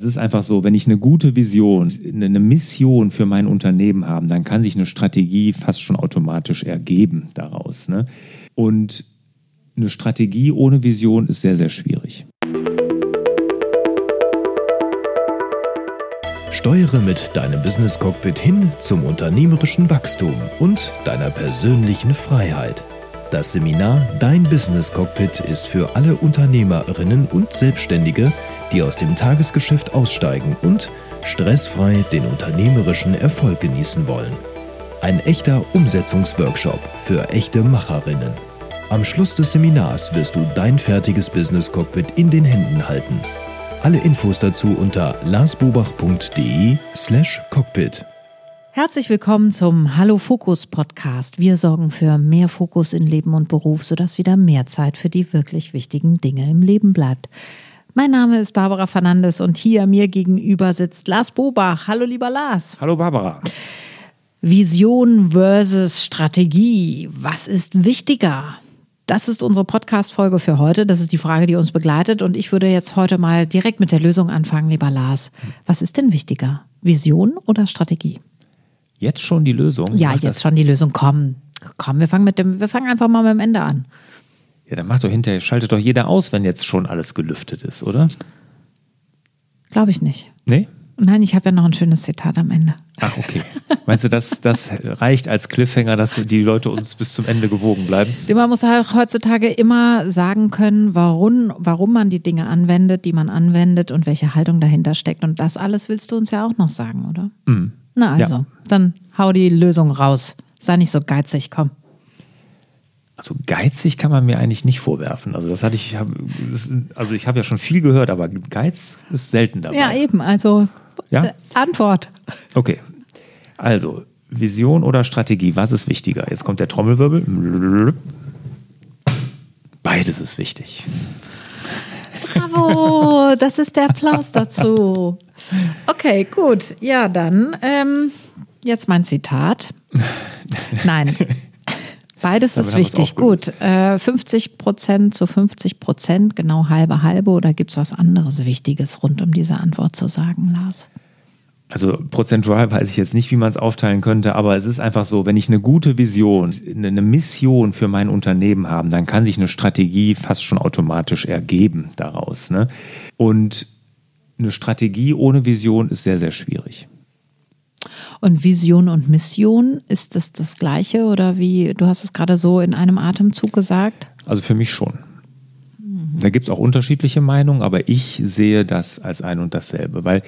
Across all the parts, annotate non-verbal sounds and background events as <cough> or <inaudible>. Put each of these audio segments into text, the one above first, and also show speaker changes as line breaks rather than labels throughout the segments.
Es ist einfach so, wenn ich eine gute Vision, eine Mission für mein Unternehmen habe, dann kann sich eine Strategie fast schon automatisch ergeben daraus. Ne? Und eine Strategie ohne Vision ist sehr, sehr schwierig.
Steuere mit deinem Business Cockpit hin zum unternehmerischen Wachstum und deiner persönlichen Freiheit. Das Seminar Dein Business Cockpit ist für alle Unternehmerinnen und Selbstständige, die aus dem Tagesgeschäft aussteigen und stressfrei den unternehmerischen Erfolg genießen wollen. Ein echter Umsetzungsworkshop für echte Macherinnen. Am Schluss des Seminars wirst du dein fertiges Business Cockpit in den Händen halten. Alle Infos dazu unter larsbobach.de/cockpit.
Herzlich willkommen zum Hallo Fokus Podcast. Wir sorgen für mehr Fokus in Leben und Beruf, sodass wieder mehr Zeit für die wirklich wichtigen Dinge im Leben bleibt. Mein Name ist Barbara Fernandes und hier mir gegenüber sitzt Lars Bobach. Hallo lieber Lars.
Hallo Barbara.
Vision versus Strategie. Was ist wichtiger? Das ist unsere Podcast-Folge für heute. Das ist die Frage, die uns begleitet. Und ich würde jetzt heute mal direkt mit der Lösung anfangen, lieber Lars. Was ist denn wichtiger? Vision oder Strategie?
Jetzt schon die Lösung?
Ja, jetzt schon die Lösung. Komm, komm, wir fangen mit dem, wir fangen einfach mal mit dem Ende an.
Ja, dann macht doch hinterher, schaltet doch jeder aus, wenn jetzt schon alles gelüftet ist, oder?
Glaube ich nicht.
Nee?
Nein, ich habe ja noch ein schönes Zitat am Ende.
Ach, okay. Meinst du, das, das reicht als Cliffhanger, dass die Leute uns bis zum Ende gewogen bleiben?
Man muss halt heutzutage immer sagen können, warum, warum man die Dinge anwendet, die man anwendet und welche Haltung dahinter steckt. Und das alles willst du uns ja auch noch sagen, oder?
Mhm.
Na also, ja. Dann hau die Lösung raus. Sei nicht so geizig, komm.
Also geizig kann man mir eigentlich nicht vorwerfen. Also das hatte ich, also ich habe ja schon viel gehört, aber Geiz ist selten dabei.
Ja, eben. Also ja? Äh, Antwort.
Okay. Also Vision oder Strategie, was ist wichtiger? Jetzt kommt der Trommelwirbel. Beides ist wichtig.
Bravo, das ist der Applaus dazu. <laughs> Okay, gut. Ja, dann ähm, jetzt mein Zitat. <laughs> Nein. Beides ist wichtig. Gut. Äh, 50 Prozent zu 50 Prozent, genau halbe halbe oder gibt es was anderes Wichtiges rund um diese Antwort zu sagen, Lars?
Also prozentual weiß ich jetzt nicht, wie man es aufteilen könnte, aber es ist einfach so, wenn ich eine gute Vision, eine Mission für mein Unternehmen habe, dann kann sich eine Strategie fast schon automatisch ergeben daraus. Ne? Und eine Strategie ohne Vision ist sehr, sehr schwierig.
Und Vision und Mission, ist das das gleiche oder wie, du hast es gerade so in einem Atemzug gesagt?
Also für mich schon. Da gibt es auch unterschiedliche Meinungen, aber ich sehe das als ein und dasselbe, weil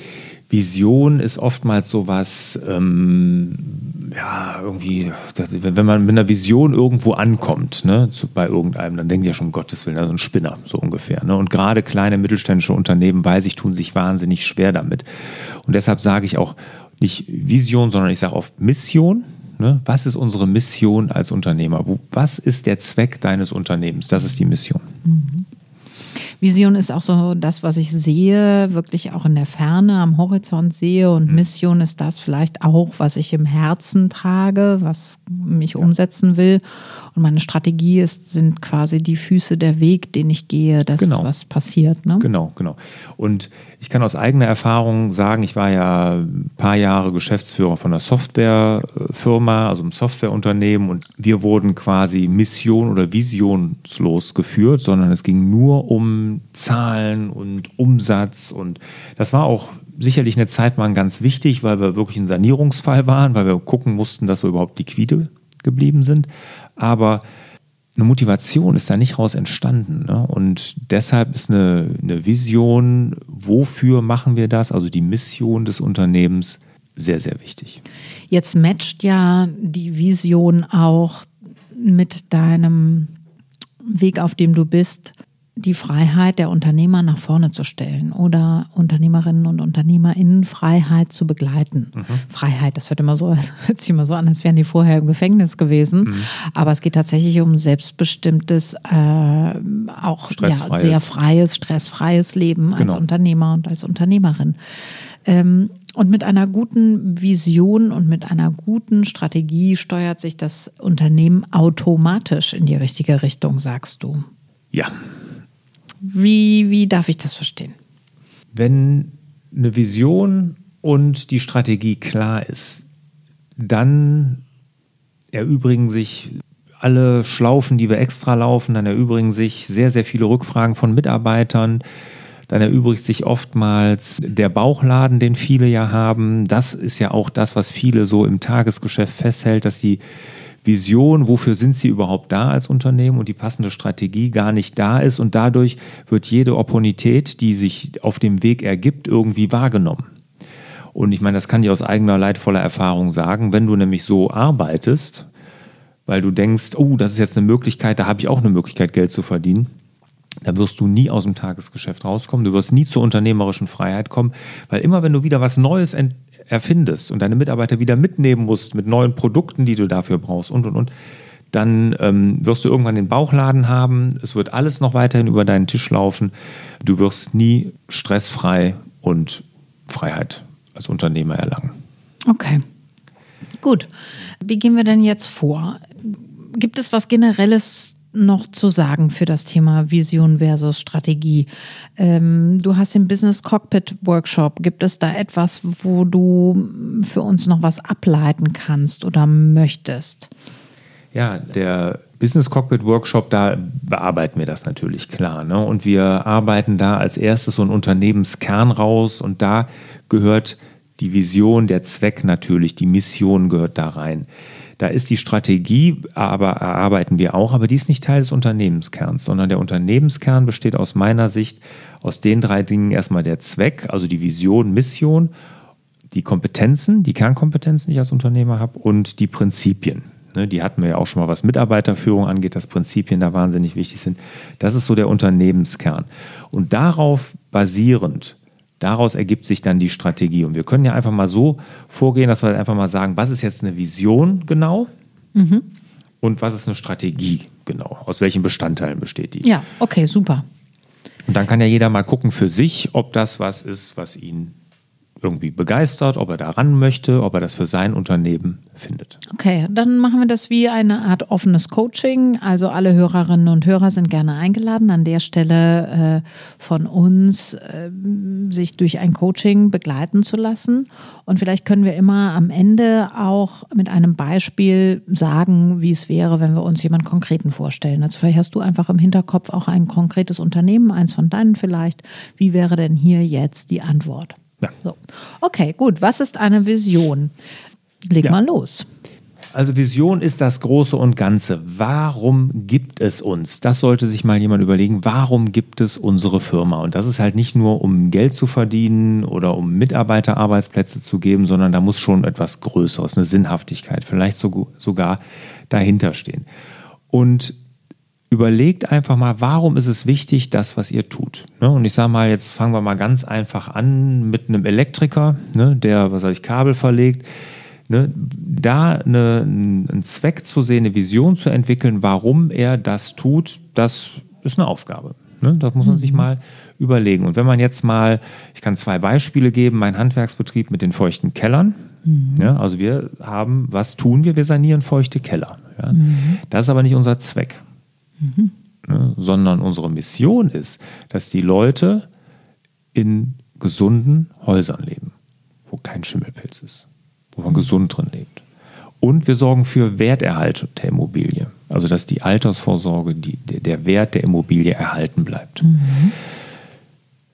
Vision ist oftmals sowas, ähm, ja, irgendwie, wenn man mit einer Vision irgendwo ankommt, ne, zu, bei irgendeinem, dann denkt ja schon, um Gottes Willen, also ein Spinner, so ungefähr. Ne? Und gerade kleine mittelständische Unternehmen, weiß ich, tun sich wahnsinnig schwer damit. Und deshalb sage ich auch nicht Vision, sondern ich sage oft Mission. Ne? Was ist unsere Mission als Unternehmer? Was ist der Zweck deines Unternehmens? Das ist die Mission. Mhm.
Vision ist auch so das, was ich sehe, wirklich auch in der Ferne, am Horizont sehe. Und mhm. Mission ist das vielleicht auch, was ich im Herzen trage, was mich ja. umsetzen will. Und meine Strategie ist, sind quasi die Füße der Weg, den ich gehe, dass genau. was passiert. Ne?
Genau, genau. Und ich kann aus eigener Erfahrung sagen, ich war ja ein paar Jahre Geschäftsführer von einer Softwarefirma, also einem Softwareunternehmen und wir wurden quasi mission- oder visionslos geführt, sondern es ging nur um Zahlen und Umsatz und das war auch sicherlich eine Zeit mal ganz wichtig, weil wir wirklich ein Sanierungsfall waren, weil wir gucken mussten, dass wir überhaupt liquide geblieben sind. Aber eine Motivation ist da nicht raus entstanden. Ne? Und deshalb ist eine, eine Vision, wofür machen wir das, also die Mission des Unternehmens, sehr, sehr wichtig.
Jetzt matcht ja die Vision auch mit deinem Weg, auf dem du bist, die Freiheit der Unternehmer nach vorne zu stellen oder Unternehmerinnen und Unternehmerinnen Freiheit zu begleiten. Mhm. Freiheit, das hört immer so, <laughs> hört sich immer so an, als wären die vorher im Gefängnis gewesen. Mhm. Aber es geht tatsächlich um selbstbestimmtes, äh, auch ja, sehr freies, stressfreies Leben genau. als Unternehmer und als Unternehmerin. Ähm, und mit einer guten Vision und mit einer guten Strategie steuert sich das Unternehmen automatisch in die richtige Richtung, sagst du.
Ja,
wie, wie darf ich das verstehen?
Wenn eine Vision und die Strategie klar ist, dann erübrigen sich alle Schlaufen, die wir extra laufen, dann erübrigen sich sehr, sehr viele Rückfragen von Mitarbeitern. Dann erübrigt sich oftmals der Bauchladen, den viele ja haben. Das ist ja auch das, was viele so im Tagesgeschäft festhält, dass die Vision, wofür sind sie überhaupt da als Unternehmen und die passende Strategie gar nicht da ist und dadurch wird jede Opportunität, die sich auf dem Weg ergibt, irgendwie wahrgenommen. Und ich meine, das kann ich aus eigener leidvoller Erfahrung sagen, wenn du nämlich so arbeitest, weil du denkst, oh, das ist jetzt eine Möglichkeit, da habe ich auch eine Möglichkeit, Geld zu verdienen, dann wirst du nie aus dem Tagesgeschäft rauskommen, du wirst nie zur unternehmerischen Freiheit kommen, weil immer wenn du wieder was Neues erfindest und deine Mitarbeiter wieder mitnehmen musst mit neuen Produkten, die du dafür brauchst und und und, dann ähm, wirst du irgendwann den Bauchladen haben, es wird alles noch weiterhin über deinen Tisch laufen, du wirst nie stressfrei und Freiheit als Unternehmer erlangen.
Okay. Gut. Wie gehen wir denn jetzt vor? Gibt es was Generelles noch zu sagen für das Thema Vision versus Strategie? Ähm, du hast den Business Cockpit Workshop. Gibt es da etwas, wo du für uns noch was ableiten kannst oder möchtest?
Ja, der Business Cockpit Workshop, da bearbeiten wir das natürlich klar. Ne? Und wir arbeiten da als erstes so einen Unternehmenskern raus und da gehört die Vision, der Zweck natürlich, die Mission gehört da rein. Da ist die Strategie, aber erarbeiten wir auch, aber die ist nicht Teil des Unternehmenskerns, sondern der Unternehmenskern besteht aus meiner Sicht aus den drei Dingen erstmal der Zweck, also die Vision, Mission, die Kompetenzen, die Kernkompetenzen, die ich als Unternehmer habe und die Prinzipien. Ne, die hatten wir ja auch schon mal, was Mitarbeiterführung angeht, dass Prinzipien da wahnsinnig wichtig sind. Das ist so der Unternehmenskern. Und darauf basierend Daraus ergibt sich dann die Strategie. Und wir können ja einfach mal so vorgehen, dass wir einfach mal sagen, was ist jetzt eine Vision genau mhm. und was ist eine Strategie genau? Aus welchen Bestandteilen besteht die?
Ja, okay, super.
Und dann kann ja jeder mal gucken für sich, ob das was ist, was ihn irgendwie begeistert, ob er daran möchte, ob er das für sein Unternehmen findet.
Okay, dann machen wir das wie eine Art offenes Coaching. Also alle Hörerinnen und Hörer sind gerne eingeladen, an der Stelle äh, von uns äh, sich durch ein Coaching begleiten zu lassen. Und vielleicht können wir immer am Ende auch mit einem Beispiel sagen, wie es wäre, wenn wir uns jemanden konkreten vorstellen. Also vielleicht hast du einfach im Hinterkopf auch ein konkretes Unternehmen, eins von deinen vielleicht. Wie wäre denn hier jetzt die Antwort? Ja. So. Okay, gut. Was ist eine Vision? Leg ja. mal los.
Also Vision ist das Große und Ganze. Warum gibt es uns? Das sollte sich mal jemand überlegen. Warum gibt es unsere Firma? Und das ist halt nicht nur, um Geld zu verdienen oder um Mitarbeiterarbeitsplätze zu geben, sondern da muss schon etwas Größeres, eine Sinnhaftigkeit, vielleicht sogar dahinter stehen. Und überlegt einfach mal, warum ist es wichtig, das, was ihr tut. Ne? Und ich sage mal, jetzt fangen wir mal ganz einfach an mit einem Elektriker, ne, der, was weiß ich, Kabel verlegt. Ne? Da eine, einen Zweck zu sehen, eine Vision zu entwickeln, warum er das tut, das ist eine Aufgabe. Das muss man sich mhm. mal überlegen. Und wenn man jetzt mal, ich kann zwei Beispiele geben, mein Handwerksbetrieb mit den feuchten Kellern. Mhm. Ja, also wir haben, was tun wir? Wir sanieren feuchte Keller. Ja? Mhm. Das ist aber nicht unser Zweck. Mhm. Ne, sondern unsere Mission ist, dass die Leute in gesunden Häusern leben, wo kein Schimmelpilz ist, wo man gesund drin lebt. Und wir sorgen für Werterhalt der Immobilie, also dass die Altersvorsorge, die, der Wert der Immobilie erhalten bleibt. Mhm.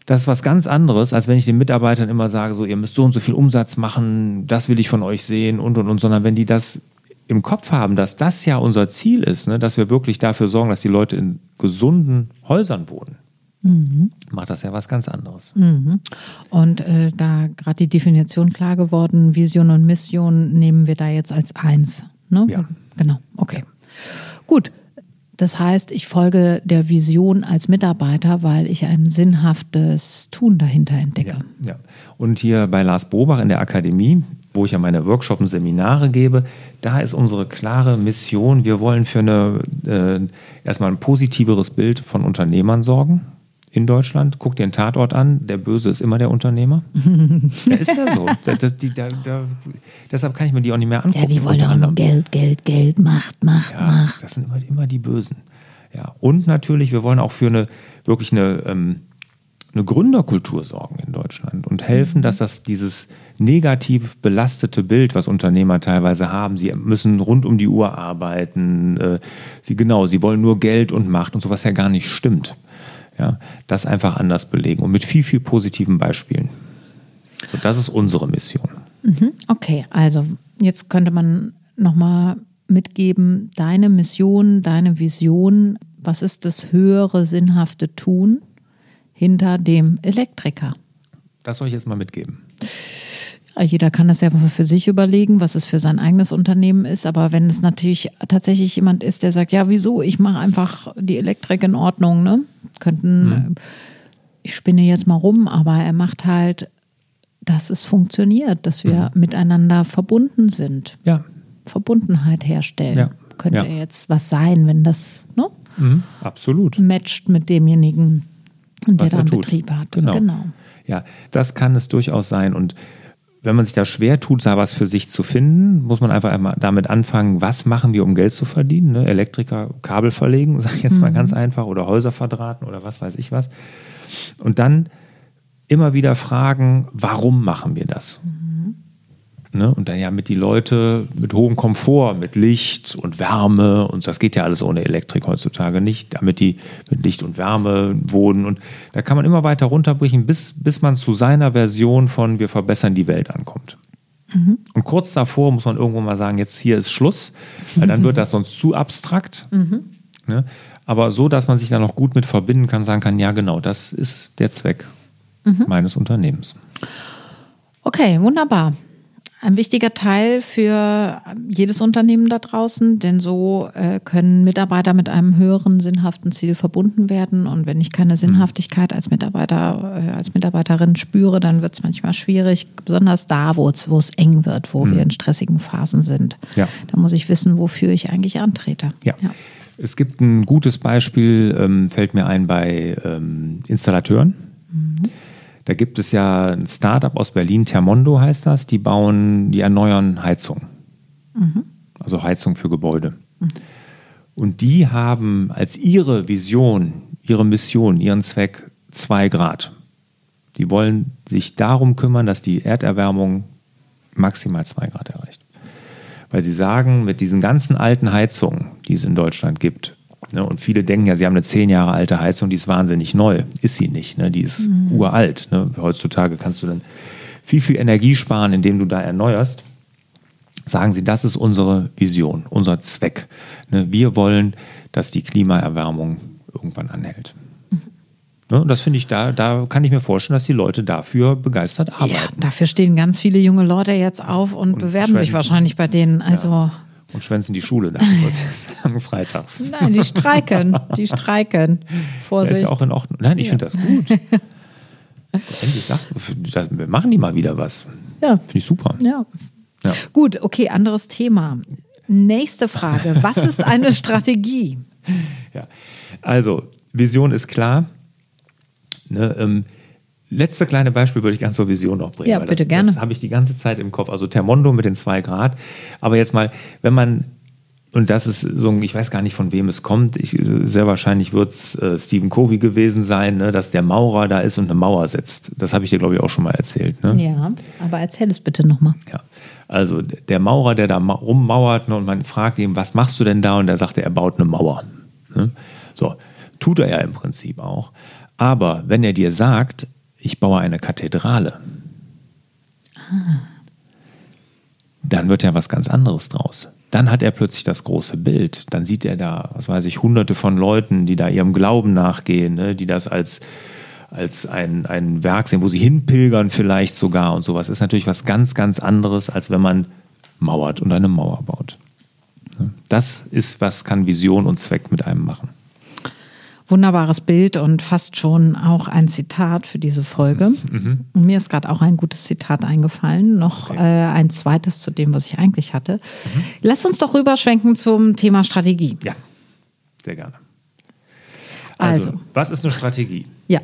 Das ist was ganz anderes, als wenn ich den Mitarbeitern immer sage, so ihr müsst so und so viel Umsatz machen, das will ich von euch sehen und und und, sondern wenn die das im Kopf haben, dass das ja unser Ziel ist, ne, dass wir wirklich dafür sorgen, dass die Leute in gesunden Häusern wohnen, mhm. macht das ja was ganz anderes.
Mhm. Und äh, da gerade die Definition klar geworden, Vision und Mission nehmen wir da jetzt als eins. Ne?
Ja.
Genau, okay. Gut. Das heißt, ich folge der Vision als Mitarbeiter, weil ich ein sinnhaftes Tun dahinter entdecke.
Ja, ja. Und hier bei Lars Bobach in der Akademie, wo ich ja meine Workshops und Seminare gebe, da ist unsere klare Mission, wir wollen für eine, äh, erstmal ein positiveres Bild von Unternehmern sorgen in Deutschland. Guck dir den Tatort an, der Böse ist immer der Unternehmer. <laughs> ja, ist ja so. Das, die, da, da, deshalb kann ich mir die auch nicht mehr angucken.
Ja, die wollen auch nur Geld, Geld, Geld, Macht, Macht, ja, Macht.
Das sind immer, immer die Bösen. Ja, und natürlich, wir wollen auch für eine wirklich eine ähm, eine Gründerkultur sorgen in Deutschland und helfen, dass das dieses negativ belastete Bild, was Unternehmer teilweise haben, sie müssen rund um die Uhr arbeiten, äh, sie genau, sie wollen nur Geld und Macht und sowas ja gar nicht stimmt. Ja, das einfach anders belegen und mit viel, viel positiven Beispielen. So, das ist unsere Mission.
Mhm. Okay, also jetzt könnte man nochmal mitgeben, deine Mission, deine Vision, was ist das höhere, sinnhafte Tun hinter dem Elektriker?
Das soll ich jetzt mal mitgeben.
Ja, jeder kann das ja für sich überlegen, was es für sein eigenes Unternehmen ist. Aber wenn es natürlich tatsächlich jemand ist, der sagt, ja, wieso, ich mache einfach die Elektrik in Ordnung, ne? Könnten, mhm. ich spinne jetzt mal rum, aber er macht halt, dass es funktioniert, dass wir mhm. miteinander verbunden sind.
Ja.
Verbundenheit herstellen. Ja. Könnte ja. jetzt was sein, wenn das ne?
Mhm. absolut
matcht mit demjenigen, der da einen Betrieb hat.
Genau. genau. Ja, das kann es durchaus sein. Und wenn man sich da schwer tut, da was für sich zu finden, muss man einfach einmal damit anfangen, was machen wir, um Geld zu verdienen? Ne? Elektriker Kabel verlegen, <laughs> sage ich jetzt mal mhm. ganz einfach, oder Häuser verdrahten oder was weiß ich was. Und dann immer wieder fragen, warum machen wir das? Mhm. Ne? Und dann ja mit die Leute mit hohem Komfort, mit Licht und Wärme und das geht ja alles ohne Elektrik heutzutage nicht, damit die mit Licht und Wärme wohnen. Und da kann man immer weiter runterbrechen, bis, bis man zu seiner Version von wir verbessern die Welt ankommt. Mhm. Und kurz davor muss man irgendwo mal sagen, jetzt hier ist Schluss, weil dann wird das sonst zu abstrakt. <laughs> Mhm. Ne? Aber so, dass man sich da noch gut mit verbinden kann, sagen kann, ja genau, das ist der Zweck mhm. meines Unternehmens.
Okay, wunderbar ein wichtiger Teil für jedes Unternehmen da draußen, denn so äh, können Mitarbeiter mit einem höheren sinnhaften Ziel verbunden werden. Und wenn ich keine Sinnhaftigkeit als Mitarbeiter, äh, als Mitarbeiterin spüre, dann wird es manchmal schwierig, besonders da, wo es eng wird, wo mhm. wir in stressigen Phasen sind. Ja. Da muss ich wissen, wofür ich eigentlich antrete.
Ja. ja. Es gibt ein gutes Beispiel, ähm, fällt mir ein bei ähm, Installateuren. Mhm da gibt es ja ein Startup aus Berlin, Thermondo heißt das, die bauen, die erneuern Heizung. Mhm. Also Heizung für Gebäude. Mhm. Und die haben als ihre Vision, ihre Mission, ihren Zweck zwei Grad. Die wollen sich darum kümmern, dass die Erderwärmung maximal zwei Grad erreicht. Weil sie sagen, mit diesen ganzen alten Heizungen, die es in Deutschland gibt? Und viele denken ja, sie haben eine zehn Jahre alte Heizung, die ist wahnsinnig neu. Ist sie nicht. Ne? Die ist mhm. uralt. Ne? Heutzutage kannst du dann viel, viel Energie sparen, indem du da erneuerst. Sagen sie, das ist unsere Vision, unser Zweck. Ne? Wir wollen, dass die Klimaerwärmung irgendwann anhält. Mhm. Ne? Und das finde ich, da, da kann ich mir vorstellen, dass die Leute dafür begeistert arbeiten. Ja,
dafür stehen ganz viele junge Leute jetzt auf und, und bewerben sich wahrscheinlich bei denen. Also ja
und schwänzen die Schule nach, was <laughs> sagen, freitags.
Nein, die streiken. Die streiken. Vorsicht.
Das ist ja auch in Ordnung. Nein, ich ja. finde das gut. <laughs> Endlich sagt, wir machen die mal wieder was. Ja. Finde ich super.
Ja. ja. Gut, okay, anderes Thema. Nächste Frage. Was ist eine Strategie? <laughs>
Ja, also Vision ist klar. Ne, ähm, Letzte kleine Beispiel würde ich ganz zur Vision noch bringen.
Ja, bitte
das,
gerne.
Das habe ich die ganze Zeit im Kopf. Also Termondo mit den zwei Grad. Aber jetzt mal, wenn man, und das ist so, ich weiß gar nicht, von wem es kommt. Ich, sehr wahrscheinlich wird es äh, Stephen Covey gewesen sein, ne, dass der Maurer da ist und eine Mauer setzt. Das habe ich dir, glaube ich, auch schon mal erzählt. Ne?
Ja, aber erzähl es bitte nochmal.
Ja. Also der Maurer, der da rummauert ne, und man fragt ihn, was machst du denn da? Und er sagt, er baut eine Mauer. Ne? So, tut er ja im Prinzip auch. Aber wenn er dir sagt, ich baue eine Kathedrale. Ah. Dann wird ja was ganz anderes draus. Dann hat er plötzlich das große Bild. Dann sieht er da, was weiß ich, hunderte von Leuten, die da ihrem Glauben nachgehen, ne? die das als, als ein, ein Werk sehen, wo sie hinpilgern vielleicht sogar und sowas. Ist natürlich was ganz, ganz anderes, als wenn man mauert und eine Mauer baut. Das ist, was kann Vision und Zweck mit einem machen.
Wunderbares Bild und fast schon auch ein Zitat für diese Folge. Mhm. Mir ist gerade auch ein gutes Zitat eingefallen, noch okay. äh, ein zweites zu dem, was ich eigentlich hatte. Mhm. Lass uns doch rüberschwenken zum Thema Strategie.
Ja, sehr gerne. Also, also was ist eine Strategie?
Ja.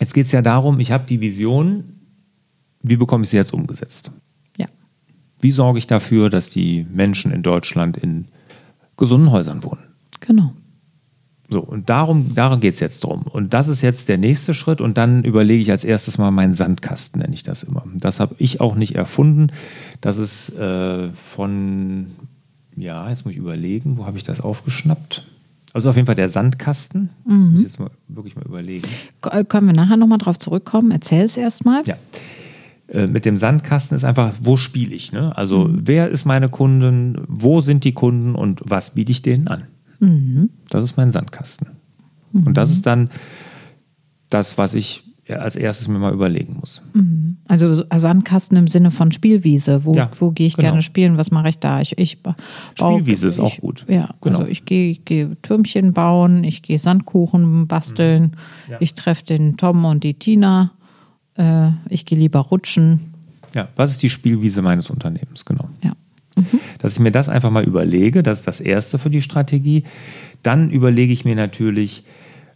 Jetzt geht es ja darum, ich habe die Vision, wie bekomme ich sie jetzt umgesetzt?
Ja.
Wie sorge ich dafür, dass die Menschen in Deutschland in gesunden Häusern wohnen?
Genau.
So, und darum, darum geht es jetzt drum. Und das ist jetzt der nächste Schritt. Und dann überlege ich als erstes mal meinen Sandkasten, nenne ich das immer. Das habe ich auch nicht erfunden. Das ist äh, von, ja, jetzt muss ich überlegen, wo habe ich das aufgeschnappt? Also auf jeden Fall der Sandkasten. Mhm. Muss ich jetzt mal wirklich mal überlegen.
Äh, können wir nachher nochmal drauf zurückkommen? Erzähl es erstmal.
Ja. Äh, mit dem Sandkasten ist einfach, wo spiele ich? Ne? Also, mhm. wer ist meine Kunden? Wo sind die Kunden und was biete ich denen an? Mhm. Das ist mein Sandkasten. Mhm. Und das ist dann das, was ich als erstes mir mal überlegen muss.
Mhm. Also Sandkasten im Sinne von Spielwiese. Wo, ja, wo gehe ich genau. gerne spielen? Was mache ich da? Ich, ich
Spielwiese ist ich, auch gut.
Ja, genau. also ich gehe, ich gehe Türmchen bauen, ich gehe Sandkuchen basteln, mhm. ja. ich treffe den Tom und die Tina, äh, ich gehe lieber rutschen.
Ja, was ist die Spielwiese meines Unternehmens? Genau.
Ja.
Dass ich mir das einfach mal überlege, das ist das Erste für die Strategie. Dann überlege ich mir natürlich,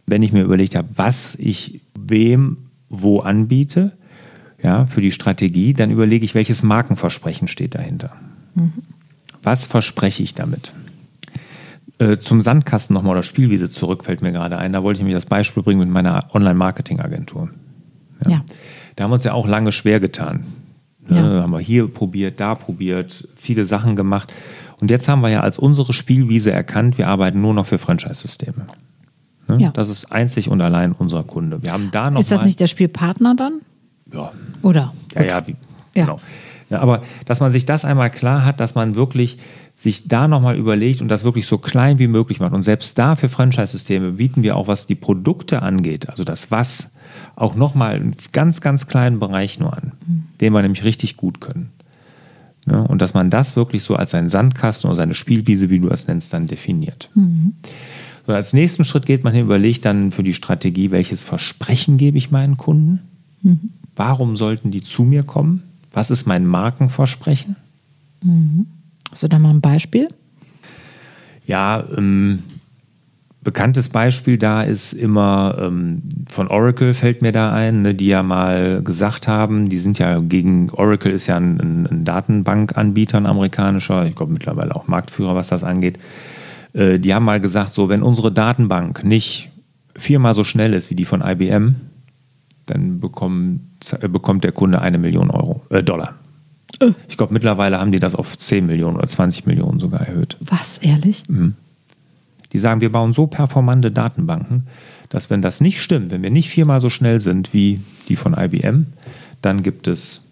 wenn ich mir überlegt habe, was ich wem wo anbiete, ja, für die Strategie, dann überlege ich, welches Markenversprechen steht dahinter. Mhm. Was verspreche ich damit? Äh, zum Sandkasten nochmal oder Spielwiese zurück fällt mir gerade ein. Da wollte ich mir das Beispiel bringen mit meiner Online-Marketing-Agentur. Ja. ja. Da haben wir uns ja auch lange schwer getan. Ne? Ja. Haben wir hier probiert, da probiert, viele Sachen gemacht. Und jetzt haben wir ja als unsere Spielwiese erkannt, wir arbeiten nur noch für Franchise-Systeme. Ne? Ja. Das ist einzig und allein unser Kunde. Wir haben da noch
ist das nicht der Spielpartner dann?
Ja.
Oder?
Ja, ja, wie, ja. genau. Ja, aber dass man sich das einmal klar hat, dass man wirklich sich da nochmal überlegt und das wirklich so klein wie möglich macht. Und selbst da für Franchise-Systeme bieten wir auch, was die Produkte angeht, also das Was, auch nochmal einen ganz, ganz kleinen Bereich nur an, mhm. den wir nämlich richtig gut können. Ne? Und dass man das wirklich so als seinen Sandkasten oder seine Spielwiese, wie du das nennst, dann definiert. Mhm. So, als nächsten Schritt geht man hin, überlegt dann für die Strategie, welches Versprechen gebe ich meinen Kunden? Mhm. Warum sollten die zu mir kommen? Was ist mein Markenversprechen?
Mhm. Hast du da mal ein Beispiel?
Ja, ähm, bekanntes Beispiel da ist immer ähm, von Oracle fällt mir da ein, ne, die ja mal gesagt haben, die sind ja gegen Oracle ist ja ein, ein, ein Datenbankanbieter, ein amerikanischer, ich glaube mittlerweile auch Marktführer, was das angeht. Äh, die haben mal gesagt, so wenn unsere Datenbank nicht viermal so schnell ist wie die von IBM, dann bekommt, äh, bekommt der Kunde eine Million Euro, äh, Dollar. Äh. Ich glaube, mittlerweile haben die das auf 10 Millionen oder 20 Millionen sogar erhöht.
Was, ehrlich? Mhm.
Die sagen, wir bauen so performante Datenbanken, dass wenn das nicht stimmt, wenn wir nicht viermal so schnell sind wie die von IBM, dann gibt es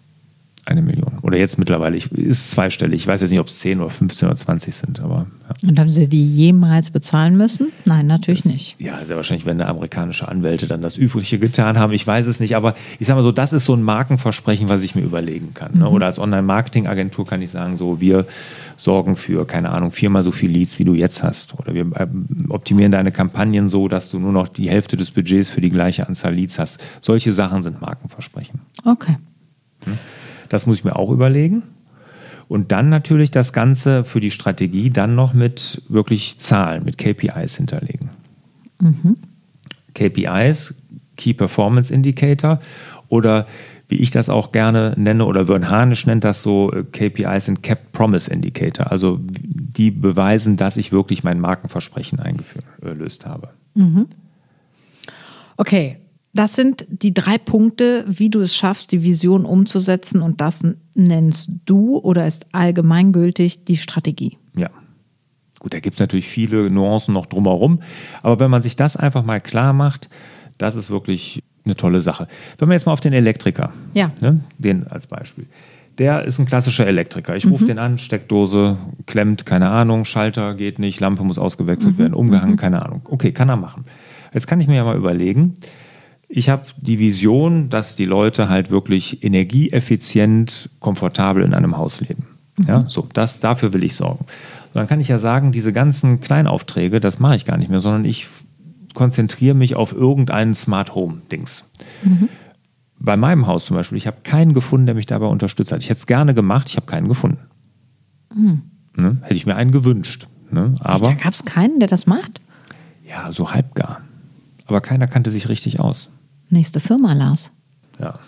eine Million. Oder jetzt mittlerweile, ich, ist zweistellig. Ich weiß jetzt nicht, ob es 10 oder 15 oder 20 sind. Aber,
ja. Und haben Sie die jemals bezahlen müssen? Nein, natürlich
das,
nicht.
Ja, sehr wahrscheinlich, wenn amerikanische Anwälte dann das Übrige getan haben. Ich weiß es nicht. Aber ich sage mal so, das ist so ein Markenversprechen, was ich mir überlegen kann. Ne? Mhm. Oder als Online-Marketing-Agentur kann ich sagen, so, wir sorgen für, keine Ahnung, viermal so viel Leads, wie du jetzt hast. Oder wir ähm, optimieren deine Kampagnen so, dass du nur noch die Hälfte des Budgets für die gleiche Anzahl Leads hast. Solche Sachen sind Markenversprechen.
Okay.
Hm? Das muss ich mir auch überlegen. Und dann natürlich das Ganze für die Strategie dann noch mit wirklich Zahlen, mit KPIs hinterlegen. Mhm. KPIs, Key Performance Indicator oder wie ich das auch gerne nenne oder Wern Hanisch nennt das so, äh, KPIs sind Kept Promise Indicator. Also die beweisen, dass ich wirklich mein Markenversprechen eingelöst äh, habe. Mhm.
Okay, das sind die drei Punkte, wie du es schaffst, die Vision umzusetzen. Und das nennst du oder ist allgemeingültig die Strategie.
Ja. Gut, da gibt es natürlich viele Nuancen noch drumherum. Aber wenn man sich das einfach mal klar macht, das ist wirklich eine tolle Sache. Wenn wir jetzt mal auf den Elektriker,
ja.
ne, den als Beispiel. Der ist ein klassischer Elektriker. Ich rufe mhm. den an, Steckdose klemmt, keine Ahnung, Schalter geht nicht, Lampe muss ausgewechselt mhm. werden, umgehangen, mhm. keine Ahnung. Okay, kann er machen. Jetzt kann ich mir ja mal überlegen, ich habe die Vision, dass die Leute halt wirklich energieeffizient, komfortabel in einem Haus leben. Ja, mhm. so, das, dafür will ich sorgen. So, dann kann ich ja sagen, diese ganzen Kleinaufträge, das mache ich gar nicht mehr, sondern ich konzentriere mich auf irgendeinen Smart Home Dings. Mhm. Bei meinem Haus zum Beispiel, ich habe keinen gefunden, der mich dabei unterstützt hat. Ich hätte es gerne gemacht, ich habe keinen gefunden. Mhm. Ne? Hätte ich mir einen gewünscht. Ne? Aber,
da gab es keinen, der das macht?
Ja, so halbgar. Aber keiner kannte sich richtig aus.
Nächste Firma, Lars.
Ja.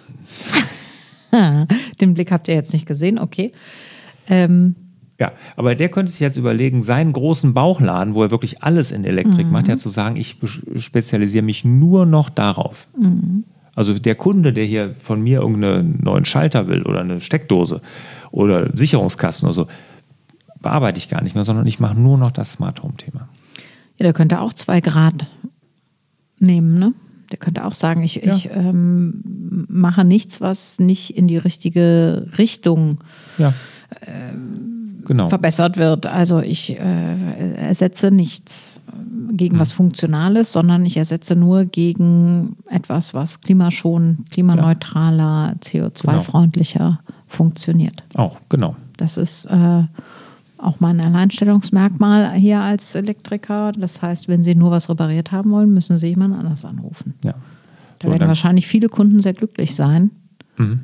<laughs>
Den Blick habt ihr jetzt nicht gesehen, okay. Ähm,
Ja, aber der könnte sich jetzt überlegen, seinen großen Bauchladen, wo er wirklich alles in Elektrik mhm. macht, ja zu sagen, ich spezialisiere mich nur noch darauf. Mhm. Also der Kunde, der hier von mir irgendeinen neuen Schalter will oder eine Steckdose oder Sicherungskasten oder so, bearbeite ich gar nicht mehr, sondern ich mache nur noch das Smart Home Thema.
Ja, der könnte auch zwei Grad nehmen, ne? Der könnte auch sagen, ich, ja. ich ähm, mache nichts, was nicht in die richtige Richtung ja. äh, genau. verbessert wird. Also ich äh, ersetze nichts gegen hm. was Funktionales, sondern ich ersetze nur gegen etwas, was klimaschon, klimaneutraler, CO2-freundlicher genau. funktioniert.
Auch, genau.
Das ist äh, auch mal ein Alleinstellungsmerkmal hier als Elektriker. Das heißt, wenn Sie nur was repariert haben wollen, müssen Sie jemand anders anrufen. Ja. Da so, werden wahrscheinlich viele Kunden sehr glücklich sein, mhm.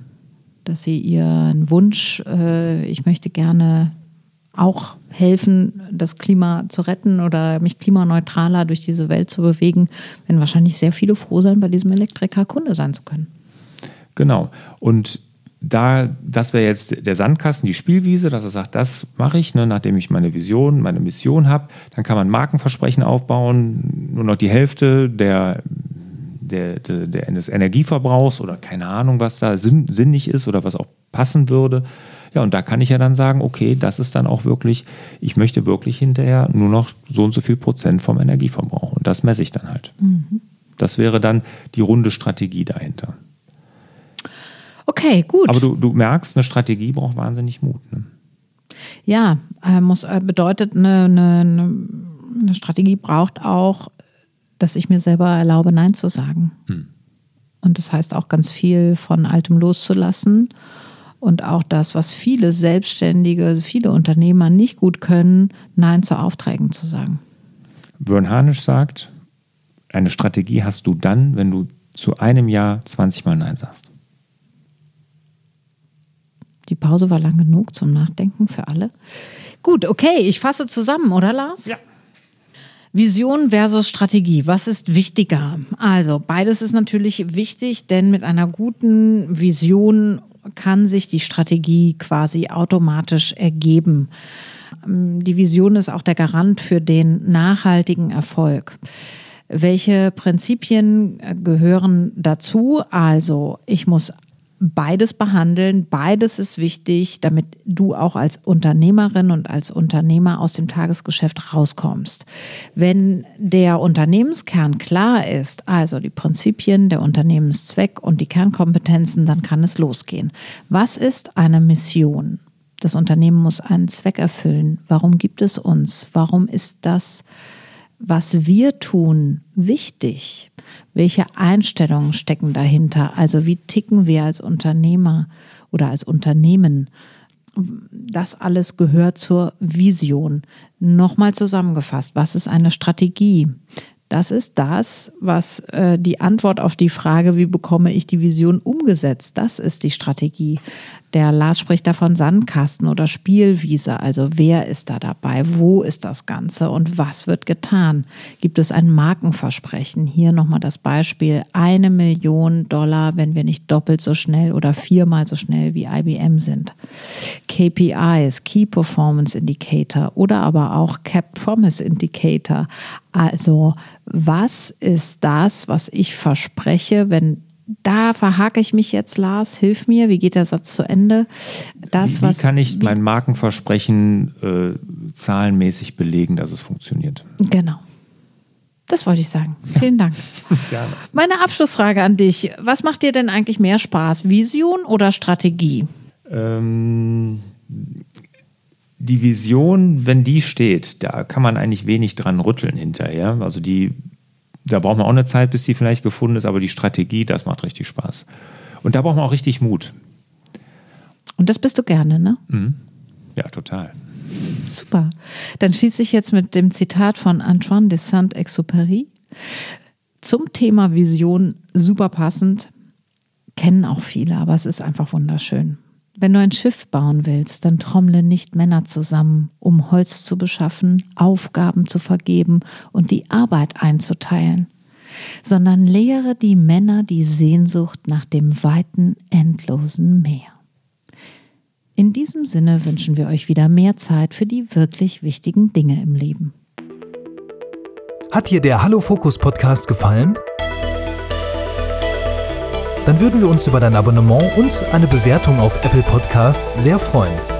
dass sie ihren Wunsch, äh, ich möchte gerne auch helfen, das Klima zu retten oder mich klimaneutraler durch diese Welt zu bewegen, werden wahrscheinlich sehr viele froh sein, bei diesem Elektriker Kunde sein zu können.
Genau. Und da, das wäre jetzt der Sandkasten, die Spielwiese, dass er sagt, das mache ich, ne, nachdem ich meine Vision, meine Mission habe. Dann kann man Markenversprechen aufbauen, nur noch die Hälfte der, der, der, der des Energieverbrauchs oder keine Ahnung, was da sinn, sinnig ist oder was auch passen würde. Ja, und da kann ich ja dann sagen, okay, das ist dann auch wirklich, ich möchte wirklich hinterher nur noch so und so viel Prozent vom Energieverbrauch. Und das messe ich dann halt. Mhm. Das wäre dann die runde Strategie dahinter.
Okay, gut.
Aber du, du merkst, eine Strategie braucht wahnsinnig Mut. Ne?
Ja, äh, muss, äh, bedeutet, eine, eine, eine, Strategie braucht auch, dass ich mir selber erlaube, Nein zu sagen. Hm. Und das heißt auch ganz viel von Altem loszulassen. Und auch das, was viele Selbstständige, viele Unternehmer nicht gut können, Nein zu Aufträgen zu sagen.
Björn Hanisch sagt, eine Strategie hast du dann, wenn du zu einem Jahr 20 Mal Nein sagst.
Die Pause war lang genug zum Nachdenken für alle. Gut, okay, ich fasse zusammen, oder Lars? Ja. Vision versus Strategie. Was ist wichtiger? Also, beides ist natürlich wichtig, denn mit einer guten Vision kann sich die Strategie quasi automatisch ergeben. Die Vision ist auch der Garant für den nachhaltigen Erfolg. Welche Prinzipien gehören dazu? Also, ich muss beides behandeln. Beides ist wichtig, damit du auch als Unternehmerin und als Unternehmer aus dem Tagesgeschäft rauskommst. Wenn der Unternehmenskern klar ist, also die Prinzipien, der Unternehmenszweck und die Kernkompetenzen, dann kann es losgehen. Was ist eine Mission? Das Unternehmen muss einen Zweck erfüllen. Warum gibt es uns? Warum ist das, was wir tun, wichtig? Welche Einstellungen stecken dahinter? Also wie ticken wir als Unternehmer oder als Unternehmen? Das alles gehört zur Vision. Nochmal zusammengefasst, was ist eine Strategie? Das ist das, was äh, die Antwort auf die Frage, wie bekomme ich die Vision umgesetzt, das ist die Strategie. Der Lars spricht da von Sandkasten oder Spielwiese. Also wer ist da dabei? Wo ist das Ganze? Und was wird getan? Gibt es ein Markenversprechen? Hier nochmal das Beispiel. Eine Million Dollar, wenn wir nicht doppelt so schnell oder viermal so schnell wie IBM sind. KPIs, Key Performance Indicator oder aber auch Cap Promise Indicator. Also was ist das, was ich verspreche, wenn da verhake ich mich jetzt, Lars, hilf mir, wie geht der Satz zu Ende?
Das, wie, wie kann ich wie, mein Markenversprechen äh, zahlenmäßig belegen, dass es funktioniert?
Genau. Das wollte ich sagen. Vielen Dank. <laughs> Gerne. Meine Abschlussfrage an dich. Was macht dir denn eigentlich mehr Spaß? Vision oder Strategie? Ähm,
die Vision, wenn die steht, da kann man eigentlich wenig dran rütteln hinterher. Also die da braucht man auch eine Zeit, bis die vielleicht gefunden ist, aber die Strategie, das macht richtig Spaß. Und da braucht man auch richtig Mut.
Und das bist du gerne, ne?
Mhm. Ja, total.
Super. Dann schließe ich jetzt mit dem Zitat von Antoine de Saint-Exupéry. Zum Thema Vision super passend. Kennen auch viele, aber es ist einfach wunderschön. Wenn du ein Schiff bauen willst, dann trommle nicht Männer zusammen, um Holz zu beschaffen, Aufgaben zu vergeben und die Arbeit einzuteilen, sondern lehre die Männer die Sehnsucht nach dem weiten, endlosen Meer. In diesem Sinne wünschen wir euch wieder mehr Zeit für die wirklich wichtigen Dinge im Leben.
Hat dir der Hallo Fokus Podcast gefallen? Dann würden wir uns über dein Abonnement und eine Bewertung auf Apple Podcasts sehr freuen.